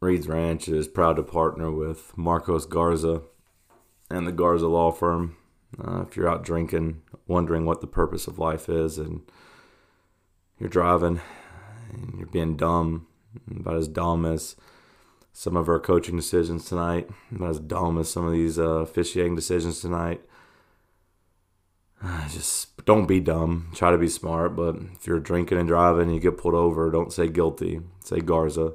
Reed's Ranch is proud to partner with Marcos Garza and the Garza Law Firm. Uh, if you're out drinking, wondering what the purpose of life is, and you're driving and you're being dumb, about as dumb as some of our coaching decisions tonight, about as dumb as some of these uh, officiating decisions tonight. Just don't be dumb. Try to be smart. But if you're drinking and driving and you get pulled over, don't say guilty. Say Garza.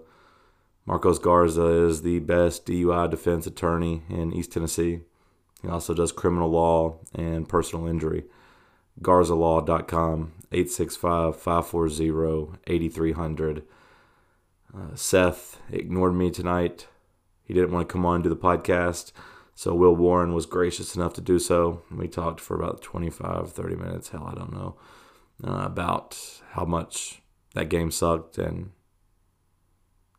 Marcos Garza is the best DUI defense attorney in East Tennessee. He also does criminal law and personal injury. GarzaLaw.com, 865 540 8300. Uh, Seth ignored me tonight. He didn't want to come on and do the podcast. So Will Warren was gracious enough to do so. We talked for about 25, 30 minutes. Hell, I don't know. Uh, about how much that game sucked and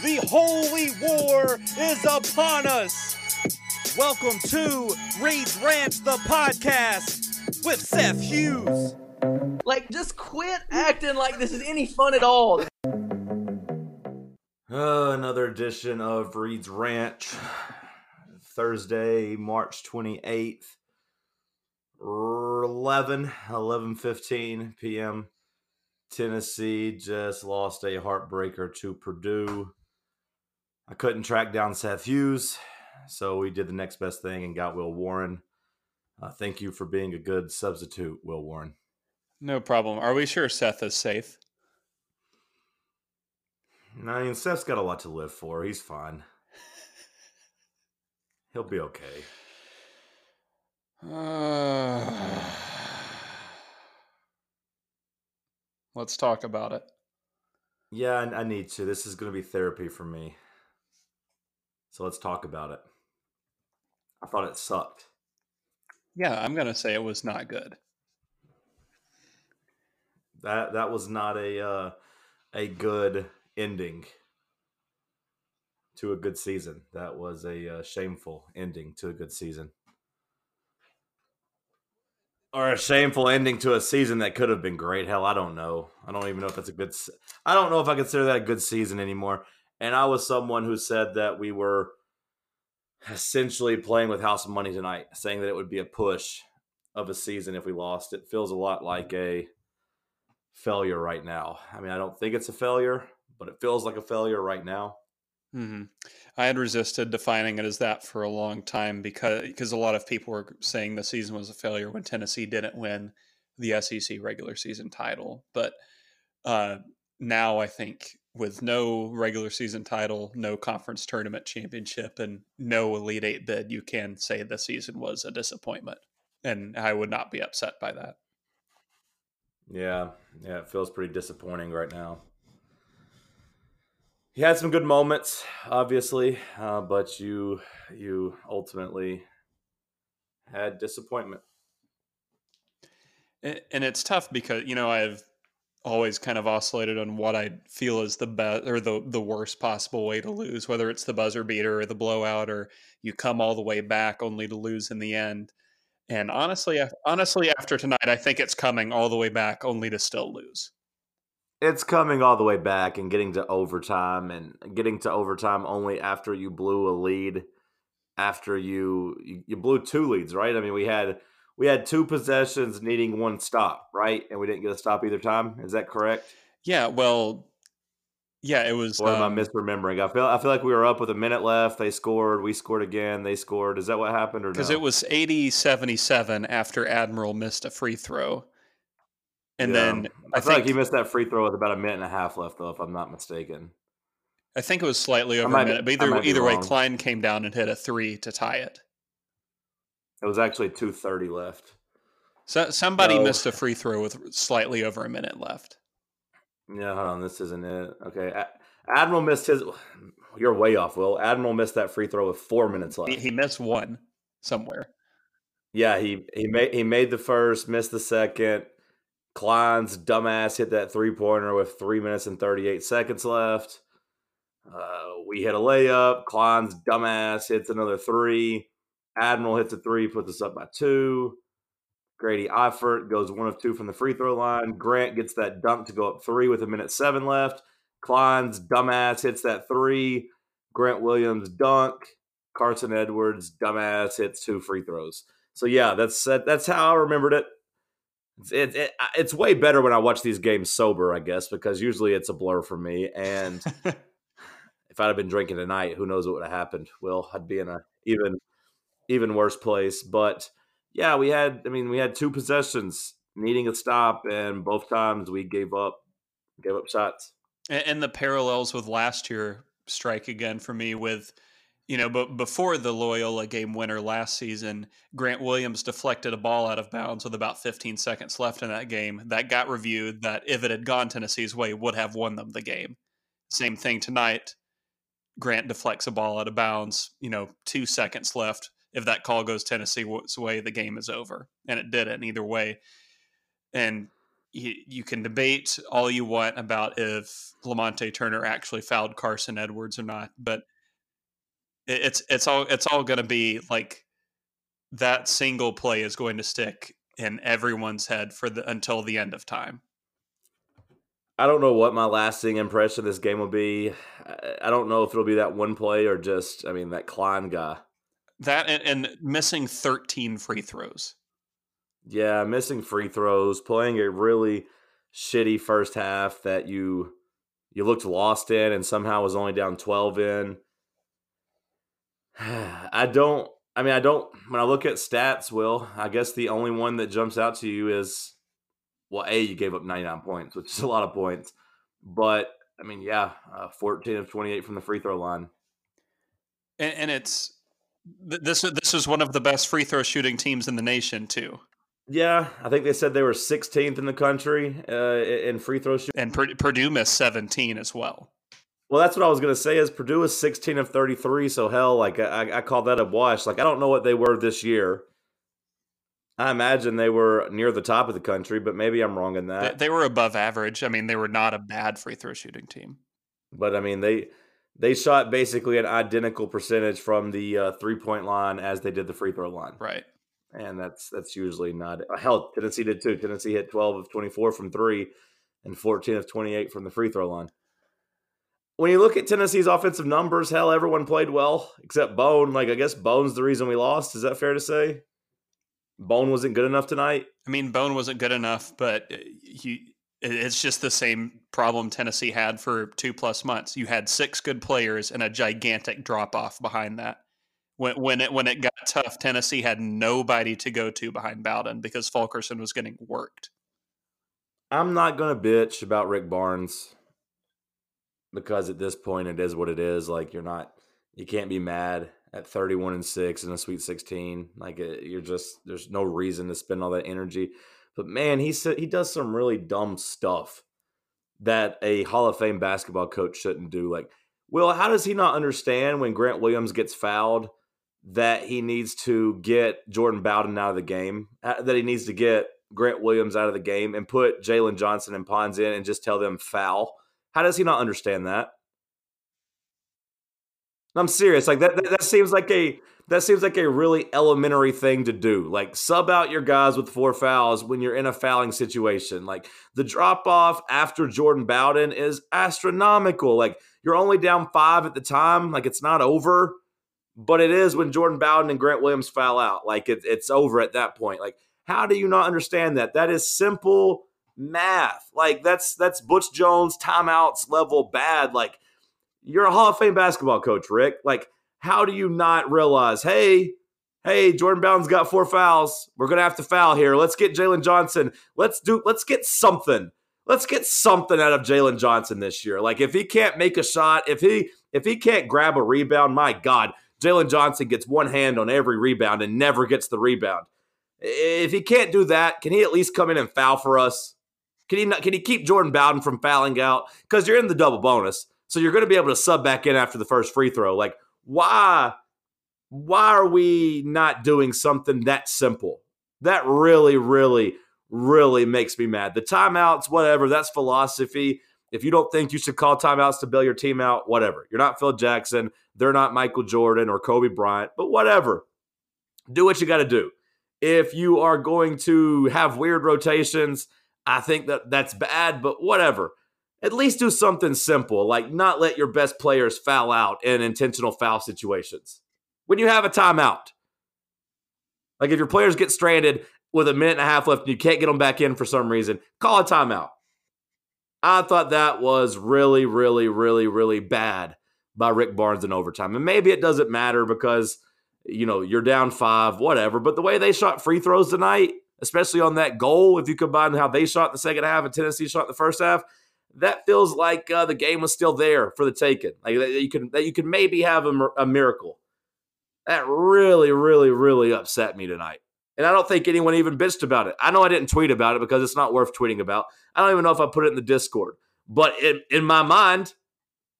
The holy war is upon us. Welcome to Reed's Ranch, the podcast with Seth Hughes. Like, just quit acting like this is any fun at all. Uh, another edition of Reed's Ranch. Thursday, March 28th, 11, 11 15 p.m. Tennessee just lost a heartbreaker to Purdue. I couldn't track down Seth Hughes, so we did the next best thing and got Will Warren. Uh, thank you for being a good substitute, Will Warren. No problem. Are we sure Seth is safe? I mean, Seth's got a lot to live for. He's fine. He'll be okay. Uh, let's talk about it. Yeah, I, I need to. This is going to be therapy for me. So let's talk about it. I thought it sucked. Yeah, I'm going to say it was not good. That that was not a uh, a good ending to a good season. That was a uh, shameful ending to a good season. Or a shameful ending to a season that could have been great. Hell, I don't know. I don't even know if that's a good. se- I don't know if I consider that a good season anymore. And I was someone who said that we were essentially playing with house money tonight, saying that it would be a push of a season if we lost. It feels a lot like a failure right now. I mean, I don't think it's a failure, but it feels like a failure right now. hmm I had resisted defining it as that for a long time because because a lot of people were saying the season was a failure when Tennessee didn't win the SEC regular season title. But uh, now I think with no regular season title, no conference tournament championship, and no Elite Eight bid, you can say the season was a disappointment, and I would not be upset by that. Yeah, yeah, it feels pretty disappointing right now. He had some good moments, obviously, uh, but you you ultimately had disappointment. And it's tough because you know I've always kind of oscillated on what I feel is the best or the the worst possible way to lose, whether it's the buzzer beater or the blowout, or you come all the way back only to lose in the end. And honestly, honestly, after tonight, I think it's coming all the way back only to still lose. It's coming all the way back and getting to overtime and getting to overtime only after you blew a lead, after you you, you blew two leads, right? I mean, we had we had two possessions needing one stop, right? And we didn't get a stop either time. Is that correct? Yeah, well, yeah, it was. Or am um, I misremembering? I feel I feel like we were up with a minute left. They scored. We scored again. They scored. Is that what happened or because no? it was 80 77 after Admiral missed a free throw. And Yeah. then I, I feel like he missed that free throw with about a minute and a half left, though, if I'm not mistaken. I think it was slightly over might a minute, but either either way. Cline came down and hit a three to tie it. It was actually 2:30 left. So somebody missed a free throw with slightly over a minute left. Yeah, hold on. This isn't it. Okay. Admiral missed his. You're way off, Will. Admiral missed that free throw with four minutes left. He, he missed one somewhere. Yeah, he he made he made the first, missed the second. Cline's dumbass hit that three pointer with three minutes and thirty eight seconds left. Uh, we hit a layup. Cline's dumbass hits another three. Admiral hits a three, puts us up by two. Grady Eifert goes one of two from the free throw line. Grant gets that dunk to go up three with a minute seven left. Cline's dumbass hits that three. Grant Williams dunk. Carsen Edwards dumbass hits two free throws. So yeah, that's that's how I remembered it. It's, it, it. It's way better when I watch these games sober, I guess, because usually it's a blur for me. And if I'd have been drinking tonight, who knows what would have happened? Well, I'd be in a even even worse place. But yeah, we had. I mean, we had two possessions needing a stop, and both times we gave up gave up shots. And, the parallels with last year strike again for me with, you know, but before the Loyola game winner last season, Grant Williams deflected a ball out of bounds with about 15 seconds left in that game. That got reviewed that if it had gone Tennessee's way, would have won them the game. Same thing tonight. Grant deflects a ball out of bounds, you know, two seconds left. If that call goes Tennessee's way, the game is over. And it didn't either way. And you, you can debate all you want about if Lamonte Turner actually fouled Carsen Edwards or not, but it, it's it's all it's all going to be like that single play is going to stick in everyone's head for the until the end of time. I don't know what my lasting impression of this game will be. I- don't know if it'll be that one play or just, I mean, that Cline guy. That and, and missing 13 free throws. Yeah, missing free throws, playing a really shitty first half that you you looked lost in and somehow was only down 12 in. I don't I mean I don't when I look at stats, Will, I guess the only one that jumps out to you is well, A, you gave up 99 points, which is a lot of points. But I mean, yeah, uh, 14 of 28 from the free throw line. And, and it's this this is one of the best free throw shooting teams in the nation too. Yeah, I think they said they were 16th in the country uh, in free throw shooting. And Purdue missed 17 as well. Well, that's what I was gonna say. Is Purdue is 16 of 33, so hell, like I, I call that a wash. Like I don't know what they were this year. I imagine they were near the top of the country, but maybe I'm wrong in They, that. they were above average. I mean, they were not a bad free throw shooting team. But I mean, they they shot basically an identical percentage from the uh, three point line as they did the free throw line, Right. and that's that's usually not hell. Tennessee did too. Tennessee hit 12 of 24 from three, and 14 of 28 from the free throw line. When you look at Tennessee's offensive numbers, hell, everyone played well except Bone. Like I guess Bone's the reason we lost. Is that fair to say? Bone wasn't good enough tonight. I mean, Bone wasn't good enough, but uh, he, it's just the same problem Tennessee had for two plus months. You had six good players and a gigantic drop off behind that. When when it when it got tough, Tennessee had nobody to go to behind Bowden because Fulkerson was getting worked. I'm not gonna bitch about Rick Barnes because at this point it is what it is. Like you're not, you can't be mad at 31 and six in a Sweet 16. Like it, you're just there's no reason to spend all that energy. But man, he he does some really dumb stuff that a Hall of Fame basketball coach shouldn't do. Like, well, how does he not understand when Grant Williams gets fouled that he needs to get Jordan Bowden out of the game? Uh, That he needs to get Grant Williams out of the game and put Jalen Johnson and Pons in and just tell them foul. How does he not understand that? I'm serious. Like that, that, that seems like a that seems like a really elementary thing to do. Like sub out your guys with four fouls when you're in a fouling situation. Like the drop off after Jordan Bowden is astronomical. Like you're only down five at the time. Like it's not over, but it is when Jordan Bowden and Grant Williams foul out. Like it, it's over at that point. Like how do you not understand that? That is simple math. Like that's that's Butch Jones timeouts level bad. Like you're a Hall of Fame basketball coach, Rick. Like how do you not realize, hey, hey, Jordan Bowden's got four fouls. We're gonna have to foul here. Let's get Jalen Johnson. Let's do. Let's get something. Let's get something out of Jalen Johnson this year. Like if he can't make a shot, if he if he can't grab a rebound, my God, Jalen Johnson gets one hand on every rebound and never gets the rebound. If he can't do that, can he at least come in and foul for us? Can he not, can he keep Jordan Bowden from fouling out? Because you're in the double bonus, so you're going to be able to sub back in after the first free throw. Like why why are we not doing something that simple? That really, really, really makes me mad. The timeouts, whatever, that's philosophy. If you don't think you should call timeouts to bail your team out, whatever. You're not Phil Jackson. They're not Michael Jordan or Kobe Bryant, but whatever. Do what you got to do. If you are going to have weird rotations, I think that that's bad, but whatever. At least do something simple, like not let your best players foul out in intentional foul situations when you have a timeout. Like if your players get stranded with a minute and a half left and you can't get them back in for some reason, call a timeout. I thought that was really, really, really, really bad by Rick Barnes in overtime. And maybe it doesn't matter because, you know, you're down five, whatever. But the way they shot free throws tonight, especially on that goal, if you combine how they shot the second half and Tennessee shot the first half, that feels like uh, the game was still there for the taking. Like that you can that you can maybe have a, a miracle that really, really, really upset me tonight. And I don't think anyone even bitched about it. I know I didn't tweet about it because it's not worth tweeting about. I don't even know if I put it in the Discord. But in, in my mind,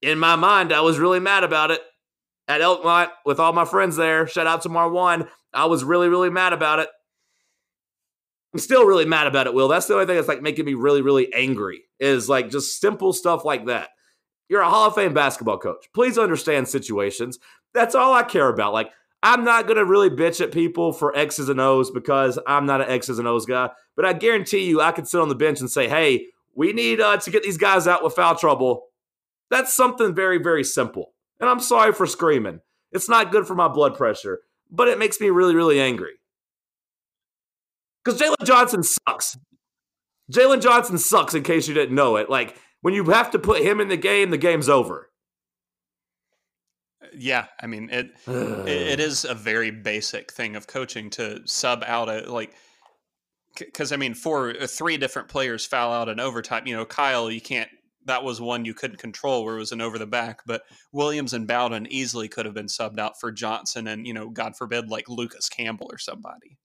in my mind, I was really mad about it at Elkmont with all my friends there. Shout out to Marwan. I was really, really mad about it. I'm still really mad about it, Will. That's the only thing that's like making me really, really angry is like just simple stuff like that. You're a Hall of Fame basketball coach. Please understand situations. That's all I care about. Like, I'm not going to really bitch at people for X's and O's because I'm not an X's and O's guy. But I guarantee you, I could sit on the bench and say, hey, we need uh, to get these guys out with foul trouble. That's something very, very simple. And I'm sorry for screaming. It's not good for my blood pressure, but it makes me really, really angry. Because Jalen Johnson sucks. Jalen Johnson sucks, in case you didn't know it. Like, when you have to put him in the game, the game's over yeah, I mean it, it. Is a very basic thing of coaching to sub out a like because I mean, for uh, three different players foul out in overtime. You know, Kyle, you can't. That was one you couldn't control where it was an over the back. But Williams and Bowden easily could have been subbed out for Johnson and you know, God forbid, like Lucas Campbell or somebody.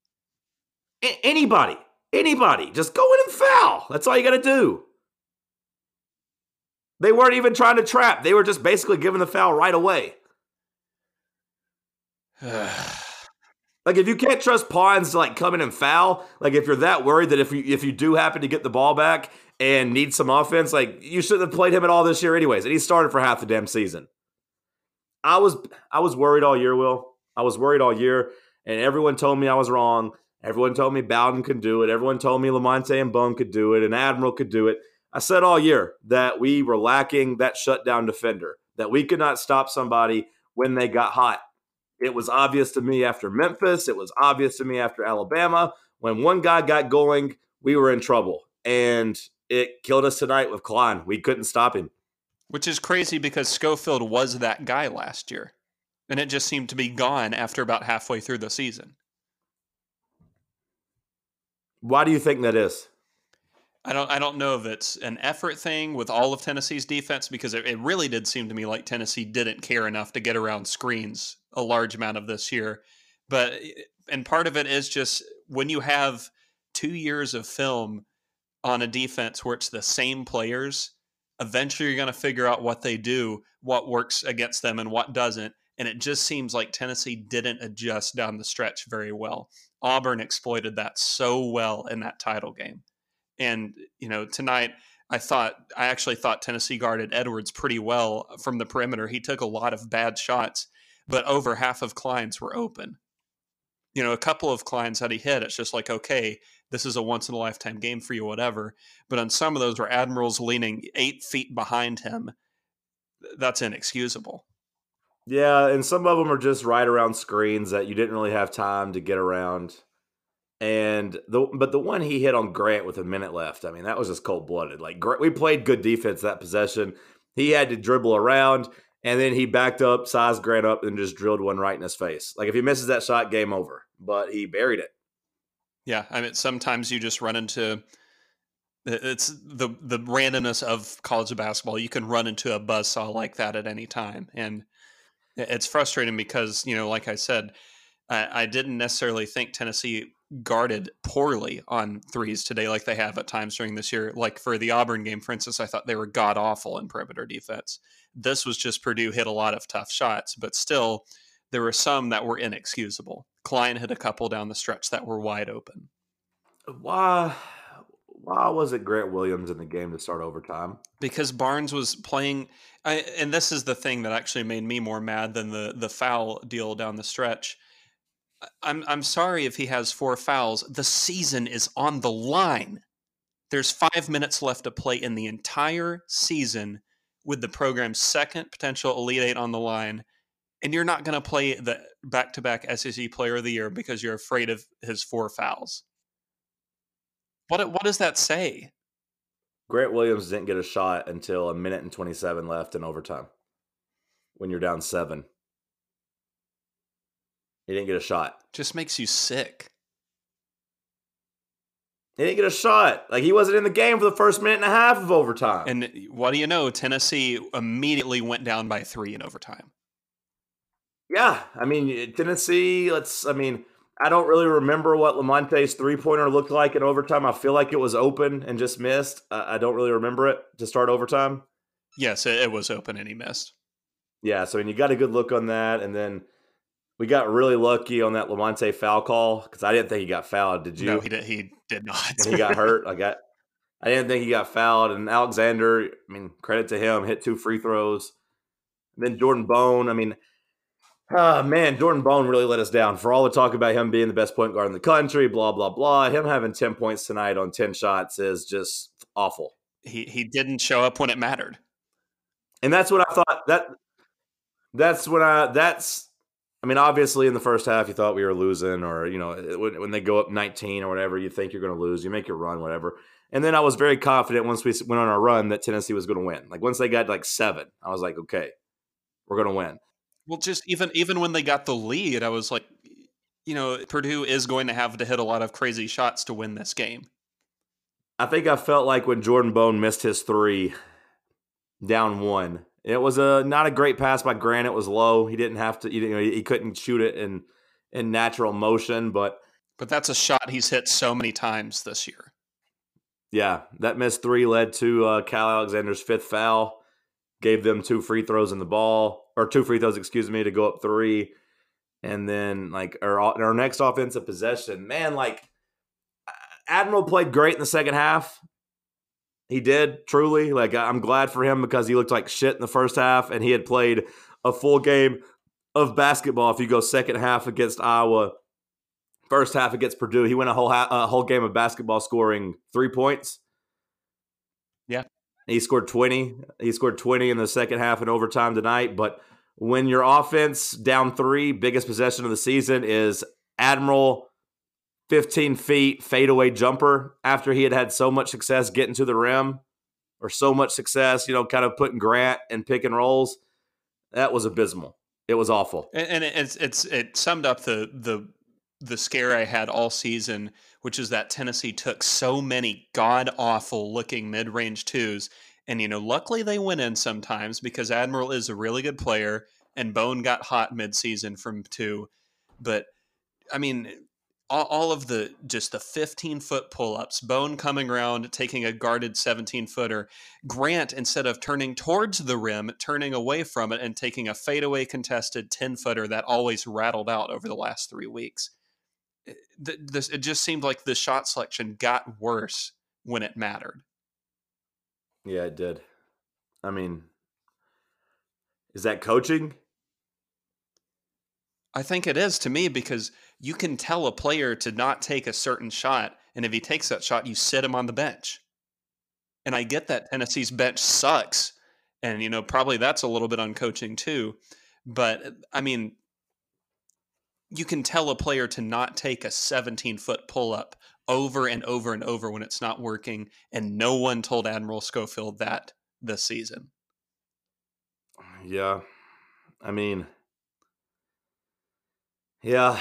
A- anybody, anybody, just go in and foul. That's all you got to do. They weren't even trying to trap. They were just basically giving the foul right away. like if you can't trust Pons to like come in and foul, like if you're that worried that if you if you do happen to get the ball back and need some offense, like you shouldn't have played him at all this year anyways. And he started for half the damn season. I was I was worried all year, Will. I was worried all year, and everyone told me I was wrong. Everyone told me Bowden could do it. Everyone told me Lamonte and Bone could do it, and Admiral could do it. I said all year that we were lacking that shutdown defender, that we could not stop somebody when they got hot. It was obvious to me after Memphis. It was obvious to me after Alabama. When one guy got going, we were in trouble. And it killed us tonight with Cline. We couldn't stop him. Which is crazy because Schofield was that guy last year. And it just seemed to be gone after about halfway through the season. Why do you think that is? I don't I don't know if it's an effort thing with all of Tennessee's defense because it, it, really did seem to me like Tennessee didn't care enough to get around screens a large amount of this year. But and part of it is just when you have two years of film on a defense where it's the same players, eventually you're going to figure out what they do, what works against them, and what doesn't. And it just seems like Tennessee didn't adjust down the stretch very well. Auburn exploited that so well in that title game. And, you know, tonight I thought I actually thought Tennessee guarded Edwards pretty well from the perimeter. He took a lot of bad shots, but over half of Cline's were open. You know, a couple of Cline's that he hit, it's just like, okay, this is a once in a lifetime game for you, whatever. But on some of those where Admiral's leaning eight feet behind him, that's inexcusable. Yeah, and some of them are just right around screens that you didn't really have time to get around. And the but the one he hit on Grant with a minute left, I mean, that was just cold blooded. Like we played good defense that possession. He had to dribble around, and then he backed up, sized Grant up, and just drilled one right in his face. Like if he misses that shot, game over. But he buried it. Yeah, I mean, sometimes you just run into it's the the randomness of college basketball. You can run into a buzz saw like that at any time, and it's frustrating because you know, like I said, I, I didn't necessarily think Tennessee guarded poorly on threes today, like they have at times during this year. Like for the Auburn game, for instance, I thought they were god awful in perimeter defense. This was just Purdue hit a lot of tough shots, but still, there were some that were inexcusable. Cline hit a couple down the stretch that were wide open. Why? Why was it Grant Williams in the game to start overtime? Because Barnes was playing, I, and this is the thing that actually made me more mad than the the foul deal down the stretch. I'm I'm sorry if he has four fouls. The season is on the line. There's five minutes left to play in the entire season with the program's second potential Elite Eight on the line, and you're not going to play the back to back SEC Player of the Year because you're afraid of his four fouls. What what does that say? Grant Williams didn't get a shot until a minute and 27 left in overtime when you're down seven. He didn't get a shot. Just makes you sick. He didn't get a shot. Like he wasn't in the game for the first minute and a half of overtime. And what do you know? Tennessee immediately went down by three in overtime. Yeah, I mean Tennessee. Let's. I mean, I don't really remember what Lamonte's three pointer looked like in overtime. I feel like it was open and just missed. I don't really remember it to start overtime. Yes, it was open and he missed. Yeah, so I mean, you got a good look on that, and then we got really lucky on that Lamonte foul call because I didn't think he got fouled. Did you? No, he did. He did not. and he got hurt. I got. I didn't think he got fouled. And Alexander, I mean, credit to him, hit two free throws. And then Jordan Bone. I mean, ah, man, Jordan Bone really let us down. For all the talk about him being the best point guard in the country, blah blah blah. Him having ten points tonight on ten shots is just awful. He he didn't show up when it mattered. And that's what I thought. That that's when I. That's I mean, obviously, in the first half, you thought we were losing, or you know, when, when they go up 19 or whatever, you think you're going to lose. You make your run, whatever. And then I was very confident once we went on our run that Tennessee was going to win. Like once they got like seven, I was like, okay, we're going to win. Well, just even even when they got the lead, I was like, you know, Purdue is going to have to hit a lot of crazy shots to win this game. I think I felt like when Jordan Bone missed his three, down one, it was a not a great pass by Grant. It was low. He didn't have to. You know, he couldn't shoot it in in natural motion. But but that's a shot he's hit so many times this year. Yeah, that missed three led to uh, Cal Alexander's fifth foul. Gave them two free throws in the ball, or two free throws, excuse me, to go up three. And then like our our next offensive possession, man, like uh, Admiral played great in the second half. He did truly. Like I'm glad for him because he looked like shit in the first half, and he had played a full game of basketball. If you go second half against Iowa, first half against Purdue, he went a whole ha- a whole game of basketball scoring three points. Yeah, he scored twenty. He scored twenty in the second half in overtime tonight. But when your offense down three, biggest possession of the season is Admiral 15 feet fadeaway jumper after he had had so much success getting to the rim or so much success, you know, kind of putting Grant and pick and rolls. That was abysmal. It was awful. And, and it's it's it summed up the the the scare I had all season, which is that Tennessee took so many god awful looking mid range twos. And, you know, luckily they went in sometimes because Admiral is a really good player and Bone got hot mid season from two. But, I mean, all, all of the just the 15 foot pull ups, Bone coming around, taking a guarded 17 footer, Grant, instead of turning towards the rim, turning away from it and taking a fadeaway contested 10 footer that always rattled out over the last three weeks. Eh, it, this, it just seemed like the shot selection got worse when it mattered. Yeah, it did. I mean, is that coaching? I think it is to me because you can tell a player to not take a certain shot, and if he takes that shot, you sit him on the bench. And I get that Tennessee's bench sucks, and you know probably that's a little bit on coaching too. But eh, I mean, you can tell a player to not take a 17 foot pull up over and over and over when it's not working, and no one told Admiral Schofield that this season. Yeah, I mean, yeah,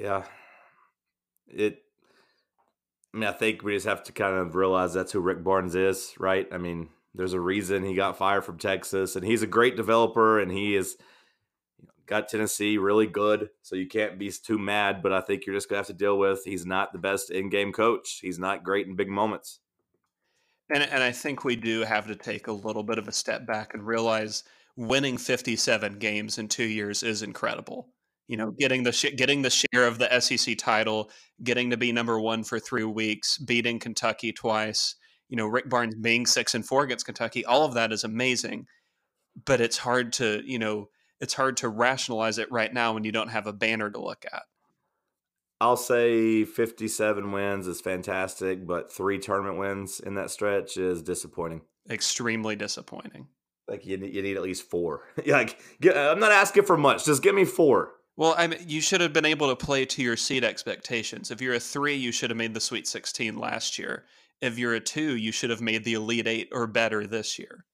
yeah. It. I mean, I think we just have to kind of realize that's who Rick Barnes is, right? I mean, there's a reason he got fired from Texas, and he's a great developer, and he is got Tennessee really good. So you can't be too mad, but I think you're just gonna have to deal with he's not the best in-game coach. He's not great in big moments. And and I think we do have to take a little bit of a step back and realize winning 57 games in two years is incredible you know, getting the sh- getting the share of the SEC title, getting to be number one for three weeks, beating Kentucky twice. You know, Rick Barnes being six and four against Kentucky. All of that is amazing, but it's hard to you know it's hard to rationalize it right now when you don't have a banner to look at. I'll say 57 wins is fantastic, but three tournament wins in that stretch is disappointing. Extremely disappointing. Like you, you need at least four. like I'm not asking for much. Just give me four. Well, I mean, you should have been able to play to your seed expectations. If you're a three, you should have made the Sweet 16 last year. If you're a two, you should have made the Elite Eight or better this year.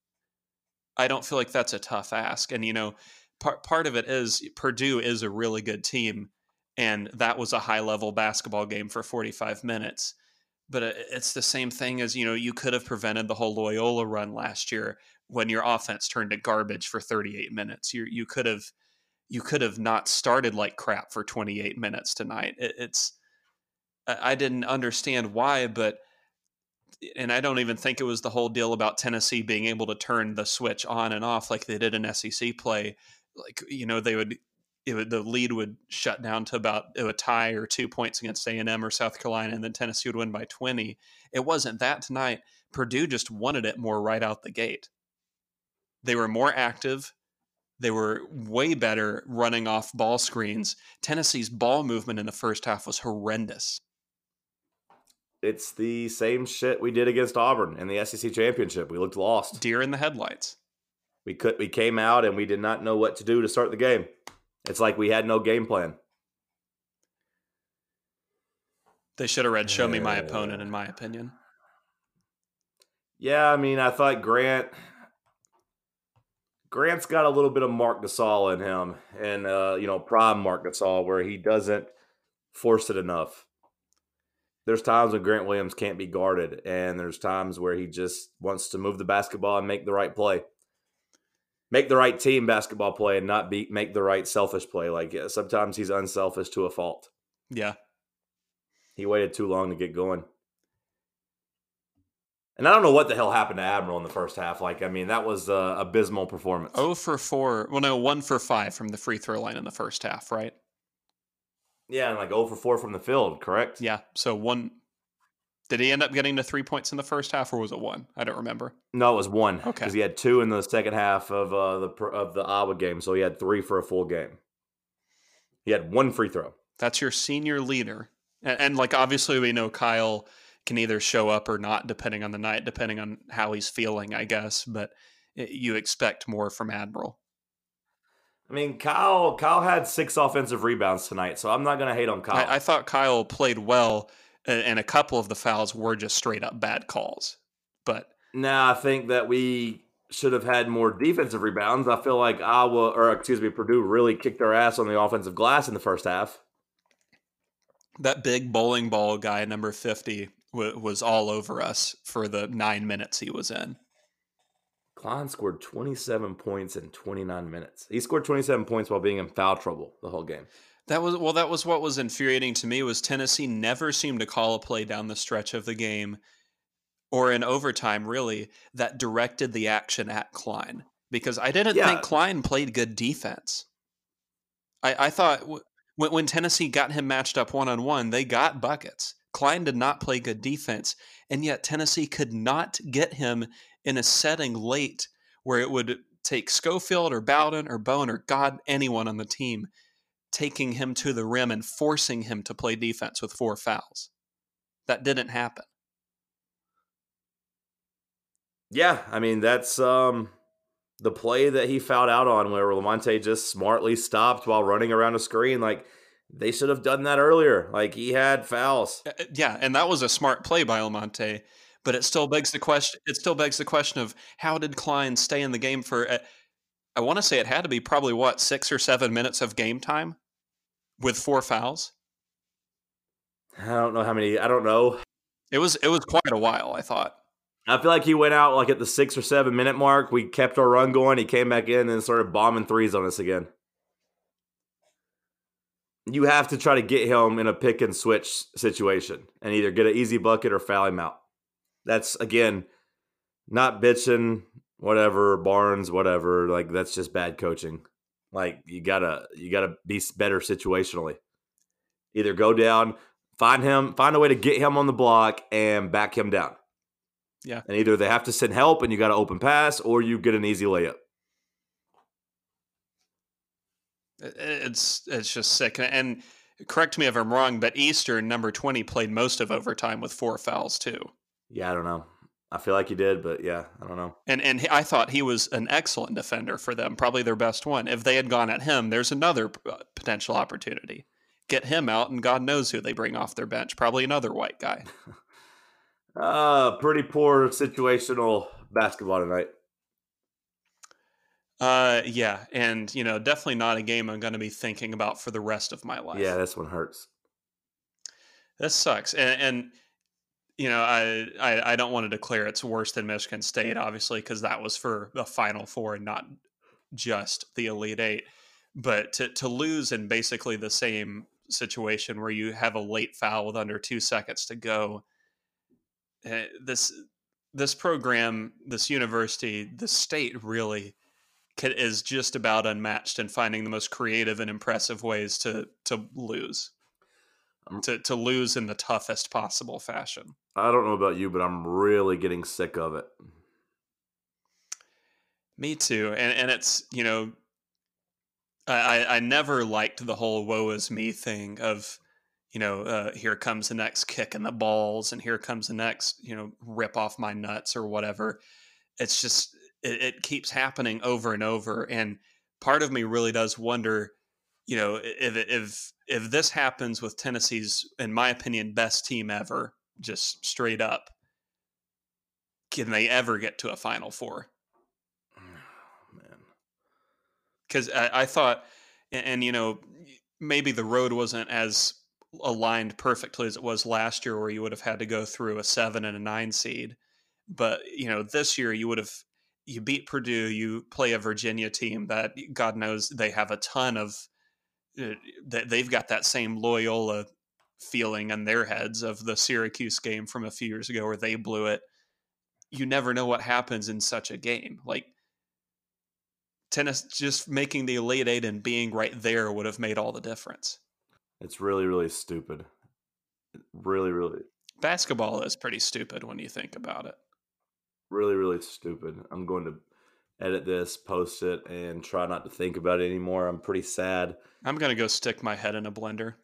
I don't feel like that's a tough ask. And, you know, part, part of it is Purdue is a really good team, and that was a high level basketball game for 45 minutes. But uh, it's the same thing as, you know, you could have prevented the whole Loyola run last year when your offense turned to garbage for 38 minutes. You, you could have you could have not started like crap for 28 minutes tonight. It, it's I didn't understand why, but and I don't even think it was the whole deal about Tennessee being able to turn the switch on and off like they did in SEC play. Like you know they would, would the lead would shut down to about uh, a tie or two points against A and M or South Carolina, and then Tennessee would win by 20. It wasn't that tonight. Purdue just wanted it more right out the gate. They were more active. They were way better running off ball screens. Tennessee's ball movement in the first half was horrendous. It's the same shit we did against Auburn in the SEC championship. We looked lost. Deer in the headlights. We could we came out and we did not know what to do to start the game. It's like we had no game plan. They should have read "Show Me My Opponent," in my opinion. Yeah, I mean, I thought Grant Grant's got a little bit of Marc Gasol in him, and uh, you know, prime Marc Gasol, where he doesn't force it enough. There's times when Grant Williams can't be guarded, and there's times where he just wants to move the basketball and make the right play, make the right team basketball play, and not be make the right selfish play. Like yeah, sometimes he's unselfish to a fault. Yeah, he waited too long to get going. And I don't know what the hell happened to Admiral in the first half. Like, I mean, that was a abysmal performance. Oh for four. Well, no, one for five from the free throw line in the first half, right? Yeah, and like oh for four from the field, correct? Yeah. So one. Did he end up getting to three points in the first half, or was it one? I don't remember. No, it was one. Okay. Because he had two in the second half of uh, the of the Iowa game, so he had three for a full game. He had one free throw. That's your senior leader, and, and like obviously we know Kyle can either show up or not depending on the night, depending on how he's feeling, I guess. But you expect more from Admiral. I mean, Kyle Kyle had six offensive rebounds tonight, so I'm not going to hate on Kyle. I, I, thought Kyle played well, and a couple of the fouls were just straight up bad calls. But now I think that we should have had more defensive rebounds. I feel like Iowa, or excuse me, Purdue really kicked their ass on the offensive glass in the first half. That big bowling ball guy, number 50, w- was all over us for the nine minutes he was in. Cline scored 27 points in 29 minutes. He scored 27 points while being in foul trouble the whole game. That was well. That was what was infuriating to me. Was Tennessee never seemed to call a play down the stretch of the game, or in overtime, really, that directed the action at Cline. Because I didn't yeah. think Cline played good defense. I, I thought w- when, when Tennessee got him matched up one on one, they got buckets. Cline did not play good defense, and yet Tennessee could not get him in a setting late where it would take Schofield or Bowden or Bone or God, anyone on the team, taking him to the rim and forcing him to play defense with four fouls. That didn't happen. Yeah, I mean that's um the play that he fouled out on where Lamonte just smartly stopped while running around a screen. Like they should have done that earlier. Like he had fouls. Uh, uh, yeah, and that was a smart play by Lamonte. But it still begs the question. It still begs the question of how did Cline stay in the game for I want to say it had to be probably what six or seven minutes of game time with four fouls. I don't know how many. I don't know. It was it was quite a while. I thought. I feel like he went out like at the six or seven minute mark. We kept our run going. He came back in and started bombing threes on us again. You have to try to get him in a pick and switch situation and either get an easy bucket or foul him out. That's again not bitching, whatever, Barnes, whatever. Like that's just bad coaching. Like you gotta you gotta be better situationally. Either go down, find him, find a way to get him on the block and back him down. Yeah. And either they have to send help and you got to open pass or you get an easy layup. It's it's just sick. And correct me if I'm wrong, but Eastern number 20 played most of overtime with four fouls too. Yeah, I don't know. I feel like he did, but yeah, I don't know. And and I thought he was an excellent defender for them, probably their best one. If they had gone at him, there's another uh, potential opportunity. Get him out, and God knows who they bring off their bench. Probably another white guy. uh, pretty poor situational basketball tonight. Uh, yeah, and you know, definitely not a game I'm going to be thinking about for the rest of my life. Yeah, this one hurts. This sucks, and, and you know, I, I, I don't want to declare it's worse than Michigan State, obviously, because that was for the Final Four and not just the Elite Eight. But to to lose in basically the same situation where you have a late foul with under two seconds to go, uh, this this program, this university, the state really is just about unmatched in finding the most creative and impressive ways to to lose to, to lose in the toughest possible fashion. I don't know about you, but I'm really getting sick of it. Me too. And and it's, you know, I, I never liked the whole woe is me thing of, you know, uh, here comes the next kick in the balls and here comes the next, you know, rip off my nuts or whatever. It's just, it, it keeps happening over and over. And part of me really does wonder, you know, if, if, if this happens with Tennessee's, in my opinion, best team ever, just straight up, can they ever get to a Final Four? Mm, oh, man, because I, I, thought, and, and, you know, maybe the road wasn't as aligned perfectly as it was last year, where you would have had to go through a seven and a nine seed. But you know, this year you would have you beat Purdue, you play a Virginia team that God knows they have a ton of uh, they've got that same Loyola feeling in their heads of the Syracuse game from a few years ago where they blew it. You never know what happens in such a game. Like tennis, just making the Elite Eight and being right there would have made all the difference. It's really, really stupid. Really, really. Basketball is pretty stupid when you think about it. Really, really stupid. I'm going to edit this, post it, and try not to think about it anymore. I'm pretty sad. I'm gonna go stick my head in a blender.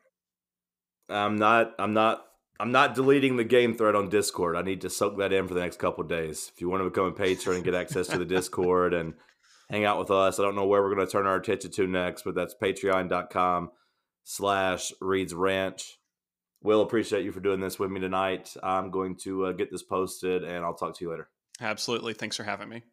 I'm not. I'm not. I'm not deleting the game thread on Discord. I need to soak that in for the next couple days. If you want to become a patron and get access to the Discord and hang out with us, I don't know where we're going to turn our attention to next, but that's patreon.com slash Reed's Ranch. Will, appreciate you for doing this with me tonight. I'm going to uh, get this posted and I'll talk to you later. Absolutely. Thanks for having me.